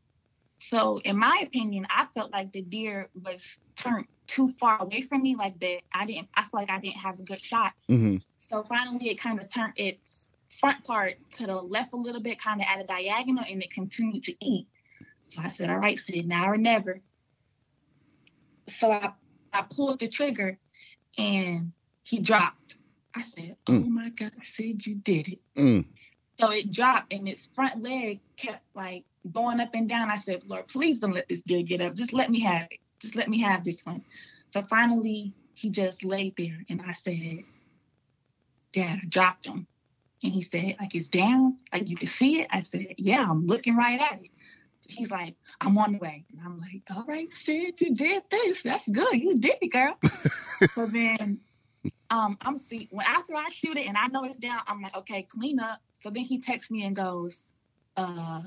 So, in my opinion, I felt like the deer was turned too far away from me, like that. I didn't. I feel like I didn't have a good shot. Mm-hmm. So finally, it kind of turned. its front part to the left a little bit, kind of at a diagonal, and it continued to eat. So I said, all right, Sid, now or never. So I, I pulled the trigger and he dropped. I said, oh Mm. my God, Sid, you did it. Mm. So it dropped and its front leg kept like going up and down. I said, Lord, please don't let this deer get up. Just let me have it. Just let me have this one. So finally, he just laid there and I said, Dad, I dropped him. And he said, like, it's down? Like, you can see it? I said, yeah, I'm looking right at it. He's like, I'm on the way. And I'm like, all right, Sid, you did this. That's good. You did it, girl. so then um, I'm see when after I shoot it and I know it's down, I'm like, okay, clean up. So then he texts me and goes, uh,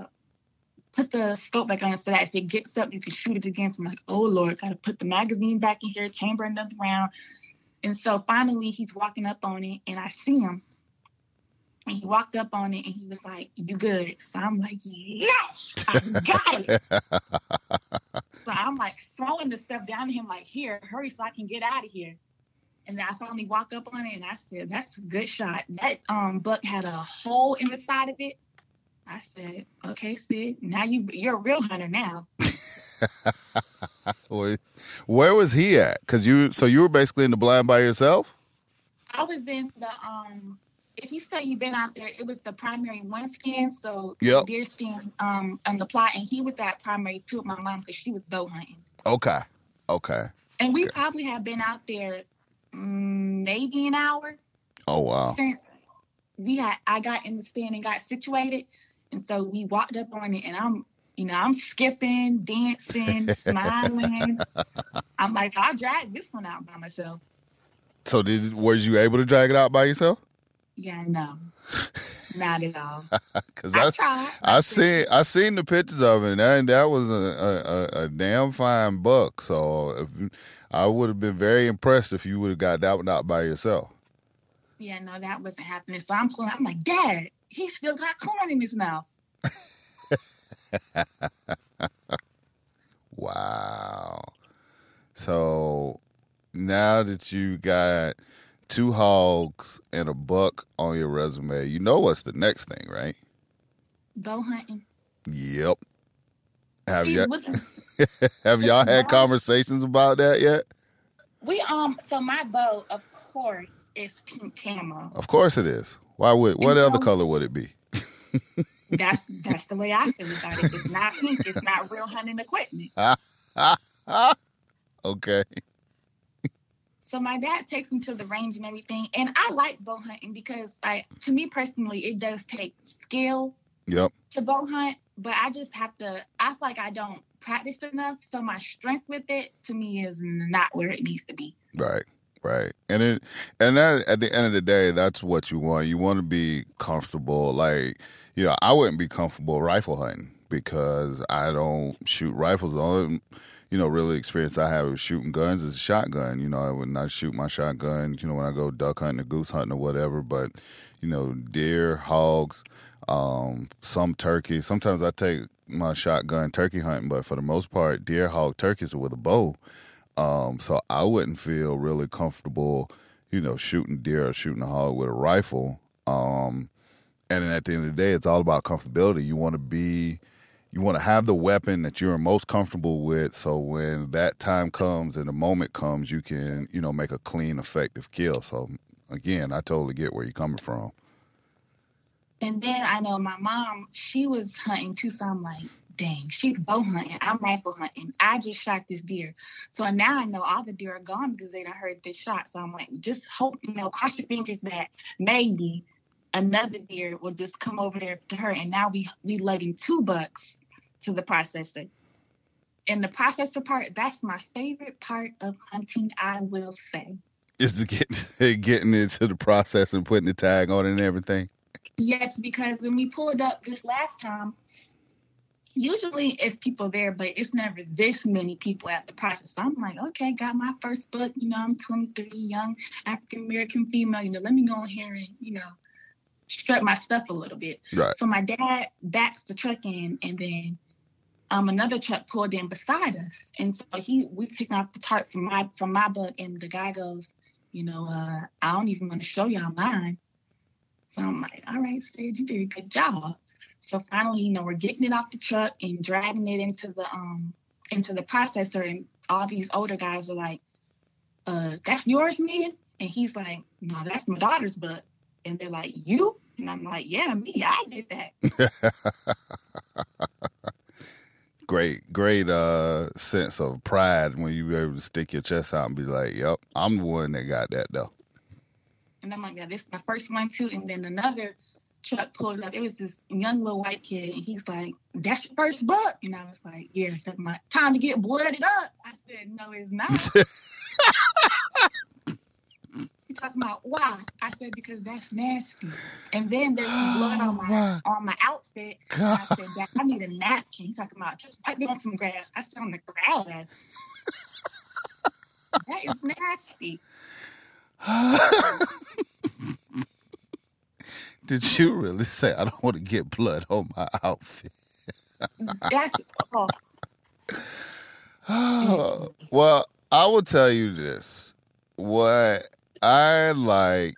put the scope back on so that if it gets up, you can shoot it again. So I'm like, oh Lord, gotta put the magazine back in here, chamber another round. And so finally he's walking up on it and I see him. And he walked up on it and he was like, You good? So I'm like, Yes, I got it. so I'm like throwing the stuff down to him, like, Here, hurry so I can get out of here. And then I finally walk up on it and I said, That's a good shot. That um buck had a hole in the side of it. I said, Okay, Sid, now you you're a real hunter now. Where, was he at? Cause you, so you were basically in the blind by yourself. I was in the um if you say you've been out there, it was the primary one scan, so Yep. deer stand um on the plot and he was at primary two with my mom because she was bow hunting. Okay. Okay. And we Okay. probably have been out there mm, maybe an hour Oh wow. since we had I got in the stand and got situated. And so we walked up on it and I'm you know, I'm skipping, dancing, smiling. I'm like, I'll drag this one out by myself. So did was you able to drag it out by yourself? Yeah, no. Not at all. Cause I I, tried. I seen I seen the pictures of it, and that, was a, a, a, a damn fine buck. So if, I would have been very impressed if you would have got that one out by yourself. Yeah, no, that wasn't happening. So I'm pulling. I'm like, Dad, he still got corn in his mouth. Wow. So now that you got two hogs and a buck on your resume, you know what's the next thing, right? Bow hunting. Yep. Have you have y'all had conversations about that yet? we um. So my bow, of course, is pink camo. Of course it is. Why would what And other so- color would it be? That's that's the way I feel about it. It's not pink. It's not real hunting equipment. okay. So my dad takes me to the range and everything, and I like bow hunting because, like, to me personally, it does take skill Yep. to bow hunt, but I just have to. I feel like I don't practice enough, so my strength with it to me is not where it needs to be. Right. Right. And it and that at the end of the day, that's what you want. You want to be comfortable. Like, you know, I wouldn't be comfortable rifle hunting because I don't shoot rifles. The only you know, really experience I have with shooting guns is a shotgun. You know, I would not shoot my shotgun, you know, when I go duck hunting or goose hunting or whatever, but you know, deer, hogs, um, some turkey. Sometimes I take my shotgun turkey hunting, but for the most part, deer, hog, turkeys are with a bow. Um, so I wouldn't feel really comfortable, you know, shooting deer or shooting a hog with a rifle. Um, and then at the end of the day, it's all about comfortability. You want to be, you want to have the weapon that you're most comfortable with. So when that time comes and the moment comes, you can, you know, make a clean, effective kill. So again, I totally get where you're coming from. And then I know my mom, she was hunting too, so I'm like, dang, she's bow hunting. I'm rifle hunting. I just shot this deer. So now I know all the deer are gone because they done heard this shot. So I'm like, just hope, you know, cross your fingers that maybe another deer will just come over there to her. And now we we letting two bucks to the processor. And the processor part, that's my favorite part of hunting, I will say. Is to get getting into the process and putting the tag on and everything. Yes, because when we pulled up this last time, usually it's people there, but it's never this many people at the process. So I'm like, okay, got my first book. You know, I'm 23, young African American female. You know, let me go in here and you know strut my stuff a little bit. Right. So my dad backs the truck in, and then um another truck pulled in beside us, and so he we taking off the tarp from my from my book, and the guy goes, you know, uh, I don't even want to show y'all mine. So I'm like, all right, Sid, you did a good job. So finally, you know, we're getting it off the truck and dragging it into the um into the processor, and all these older guys are like, uh, that's yours, man? And he's like, no, that's my daughter's butt. And they're like, you? And I'm like, yeah, me, I did that. great, great uh sense of pride when you be able to stick your chest out and be like, yep, I'm the one that got that though. And I'm like, yeah, this is my first one too. And then another truck pulled up. It was this young little white kid, and he's like, "That's your first buck?" And I was like, "Yeah." My time to get blooded up. I said, "No, it's not." Talking about why? I said because that's nasty. And then there's blood on oh, my on my outfit. I said, I need a napkin. He's talking about just wipe me on some grass. I said on the grass. that is nasty. Did you really say I don't want to get blood on my outfit? That's oh. well, I will tell you this. What I like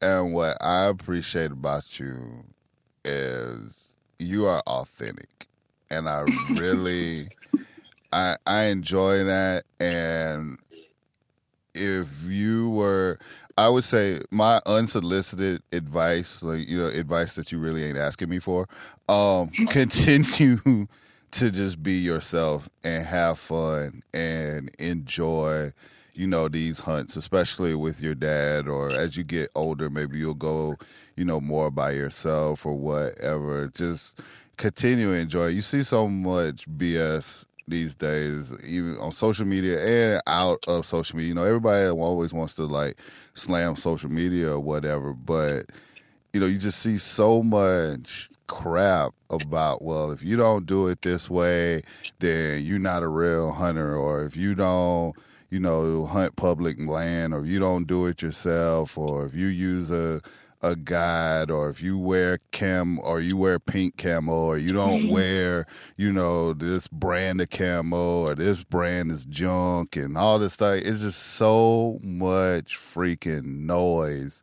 and what I appreciate about you is you are authentic. And I really I I enjoy that and if you were I would say my unsolicited advice, like you know, advice that you really ain't asking me for, um, continue to just be yourself and have fun and enjoy, you know, these hunts, especially with your dad or as you get older, maybe you'll go, you know, more by yourself or whatever. Just continue to enjoy. You see so much BS these days, even on social media and out of social media. You know, everybody always wants to like slam social media or whatever, but you know, you just see so much crap about well, if you don't do it this way, then you're not a real hunter, or if you don't you know, hunt public land, or you don't do it yourself, or if you use a a guide or if you wear cam or you wear pink camo or you don't mm-hmm. wear you know this brand of camo or this brand is junk and all this stuff it's just so much freaking noise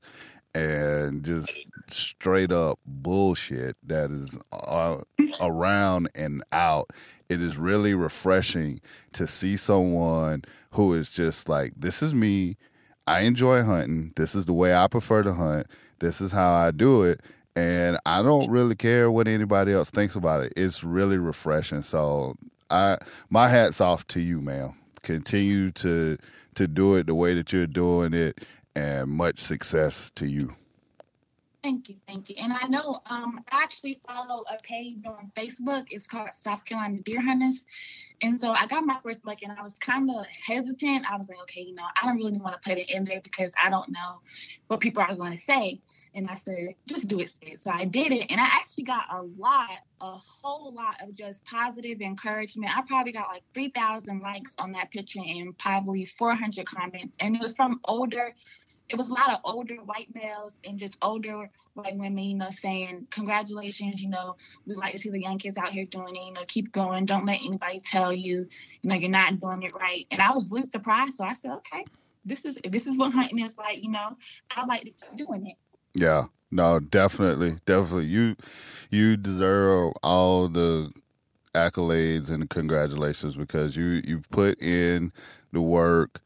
and just straight up bullshit that is uh, around and out it is really refreshing to see someone who is just like this is me I enjoy hunting. This is the way I prefer to hunt. This is how I do it. And I don't really care what anybody else thinks about it. It's really refreshing. So I my hat's off to you, ma'am. Continue to to do it the way that you're doing it and much success to you. Thank you, thank you. And I know um, I actually follow a page on Facebook. It's called South Carolina Deer Hunters. And so I got my first buck, and I was kind of hesitant. I was like, okay, you know, I don't really want to put it in there because I don't know what people are going to say. And I said, just do it. So I did it. And I actually got a lot, a whole lot of just positive encouragement. I probably got like 3,000 likes on that picture and probably 400 comments. And it was from older it was a lot of older white males and just older white women, you know, saying, Congratulations, you know, we like to see the young kids out here doing it, you know, keep going. Don't let anybody tell you, you know, you're not doing it right. And I was really surprised. So I said, Okay, this is this is what hunting is like, you know. I like to keep doing it. Yeah. No, definitely. Definitely. You you deserve all the accolades and congratulations because you you've put in the work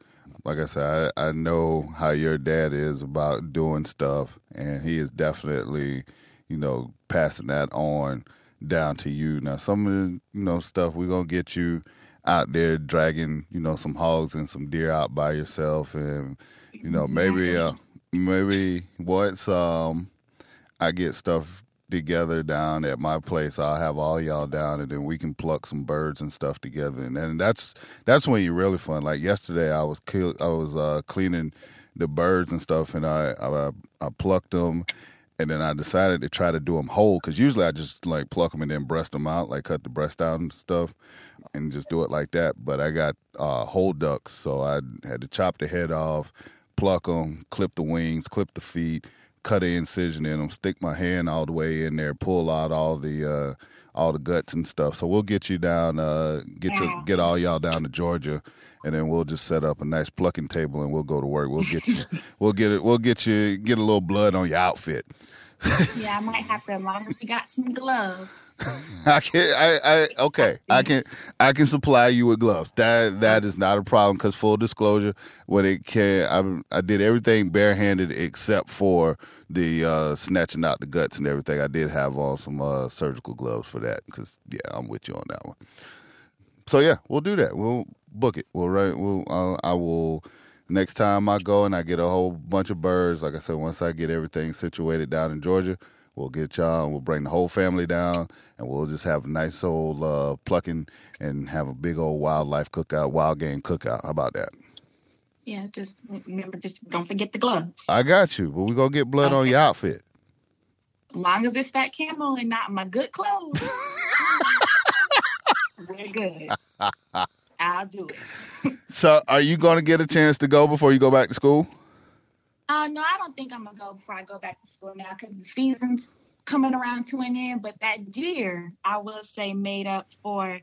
like I said, I, I know how your dad is about doing stuff, and he is definitely, you know, passing that on down to you. Now, some of the, you know, stuff we're gonna get you out there dragging, you know, some hogs and some deer out by yourself, and you know, maybe, uh, maybe once um, I get stuff together down at my place. I'll have all y'all down, and then we can pluck some birds and stuff together. And then that's that's when you're really fun. Like yesterday, I was I was uh, cleaning the birds and stuff, and I I, I plucked them. And then I decided to try to do them whole because usually I just like pluck them and then breast them out, like cut the breast out and stuff, and just do it like that. But I got uh, whole ducks, so I had to chop the head off, pluck them, clip the wings, clip the feet, cut an incision in them, stick my hand all the way in there, pull out all the uh, all the guts and stuff. So we'll get you down, uh, get you, get all y'all down to Georgia, and then we'll just set up a nice plucking table and we'll go to work. We'll get you, we'll get it, we'll get you, get a little blood on your outfit. yeah, I might have to. As long as we got some gloves. I can. I. I. Okay. I can. I can supply you with gloves. That. That is not a problem. Because full disclosure, when it can, I. I did everything barehanded except for the uh, snatching out the guts and everything. I did have on some uh, surgical gloves for that. Because yeah, I'm with you on that one. So yeah, we'll do that. We'll book it. We'll write. We'll. Uh, I will. Next time I go and I get a whole bunch of birds, like I said, once I get everything situated down in Georgia, we'll get y'all and we'll bring the whole family down and we'll just have a nice old uh, plucking and have a big old wildlife cookout, wild game cookout. How about that? Yeah, just remember, just don't forget the gloves. I got you, but we're gonna get blood okay. on your outfit. As long as it's that camo and not my good clothes, we're good. I'll do it. so, are you going to get a chance to go before you go back to school? Uh, no, I don't think I'm gonna go before I go back to school now because the season's coming around to an end. But that deer, I will say, made up for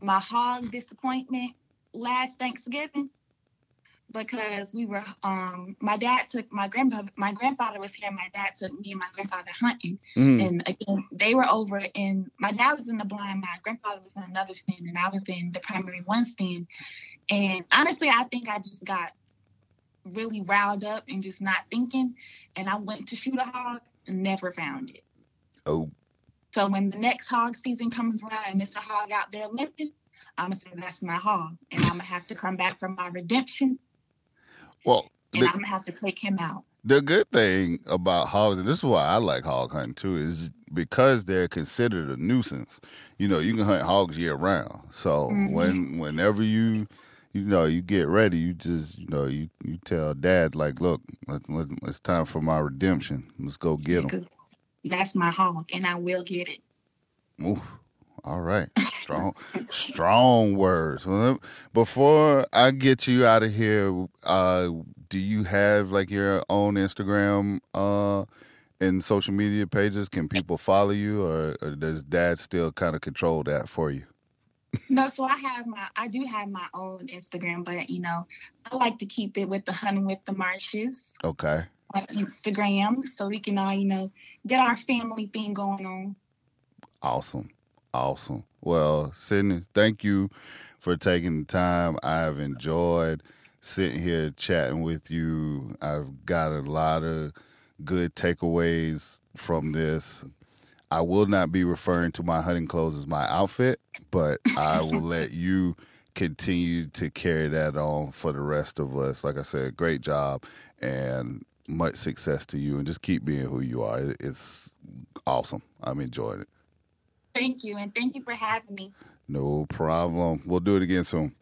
my hog disappointment last Thanksgiving because we were um my dad took my grandpa my grandfather was here my dad took me and my grandfather hunting mm. and again they were over in my dad was in the blind my grandfather was in another stand and I was in the primary one stand and honestly I think I just got really riled up and just not thinking and I went to shoot a hog and never found it oh so when the next hog season comes around and it's a hog out there limping I'm gonna say that's my hog, and I'm gonna have to come back for my redemption well, and the, I'm gonna have to take him out. The good thing about hogs, and this is why I like hog hunting too, is because they're considered a nuisance. You know, you can hunt hogs year round. So mm-hmm. when whenever you you know you get ready, you just you know you you tell dad like, look, let, let, it's time for my redemption. Let's go get him. That's my hog, and I will get it. Oof. All right. Strong, strong words. Before I get you out of here, uh, do you have like your own Instagram uh, and social media pages? Can people follow you, or, or does Dad still kind of control that for you? No, so I have my, I do have my own Instagram, but you know, I like to keep it with the hunting with the marshes. Okay. On Instagram, so we can all, you know, get our family thing going on. Awesome. Awesome. Well, Sydney, thank you for taking the time. I've enjoyed sitting here chatting with you. I've got a lot of good takeaways from this. I will not be referring to my hunting clothes as my outfit, but I will let you continue to carry that on for the rest of us. Like I said, great job and much success to you, and just keep being who you are. It's awesome. I'm enjoying it. Thank you, and thank you for having me. No problem. We'll do it again soon.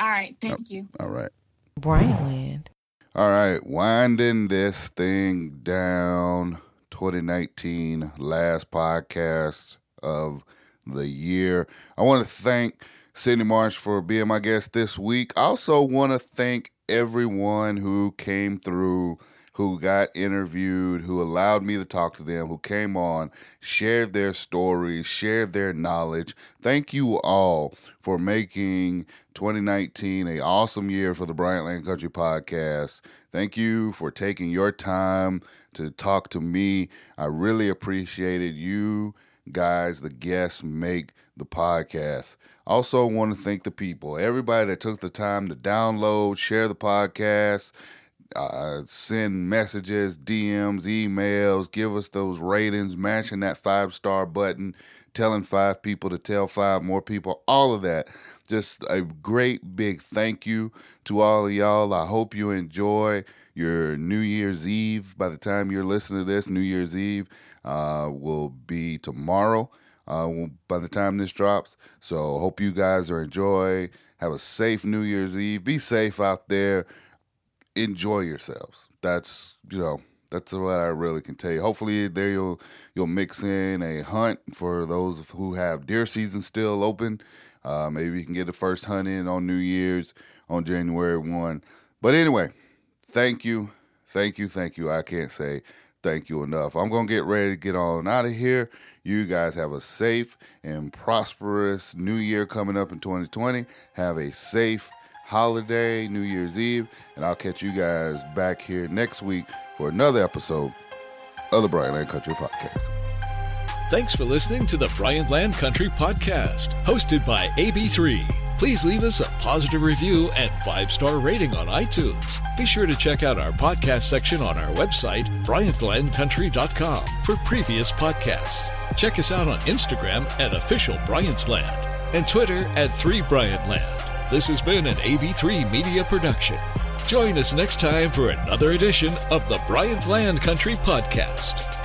All right. Thank you. All right. Bryant Land. All right. Winding this thing down. 2019, last podcast of the year. I want to thank Sydney Marsh for being my guest this week. I also want to thank everyone who came through who got interviewed, who allowed me to talk to them, who came on, shared their stories, shared their knowledge. Thank you all for making 2019 a awesome year for the Bryant Land Country podcast. Thank you for taking your time to talk to me. I really appreciated you guys, the guests make the podcast. Also, want to thank the people, everybody that took the time to download, share the podcast, uh, send messages, DMs, emails, give us those ratings, mashing that five star button, telling five people to tell five more people, all of that. Just a great big thank you to all of y'all. I hope you enjoy your New Year's Eve. By the time you're listening to this, New Year's Eve uh, will be tomorrow. Uh, by the time this drops, so hope you guys are enjoy. Have a safe New Year's Eve. Be safe out there enjoy yourselves. That's you know that's what I really can tell you. Hopefully, there you'll you'll mix in a hunt for those who have deer season still open. Uh, maybe you can get the first hunt in on New Year's on January one. But anyway, thank you, thank you, thank you. I can't say thank you enough. I'm gonna get ready to get on out of here. You guys have a safe and prosperous New Year coming up in 2020. Have a safe holiday, New Year's Eve, and I'll catch you guys back here next week for another episode of the Bryant Land Country Podcast. Thanks for listening to the Bryant Land Country Podcast, hosted by AB3. Please leave us a positive review and five star rating on iTunes. Be sure to check out our podcast section on our website, BryantLandCountry.com, for previous podcasts. Check us out on Instagram at Official Bryant Land and Twitter at 3BryantLand. This has been an AB3 Media Production. Join us next time for another edition of the Bryant Land Country Podcast.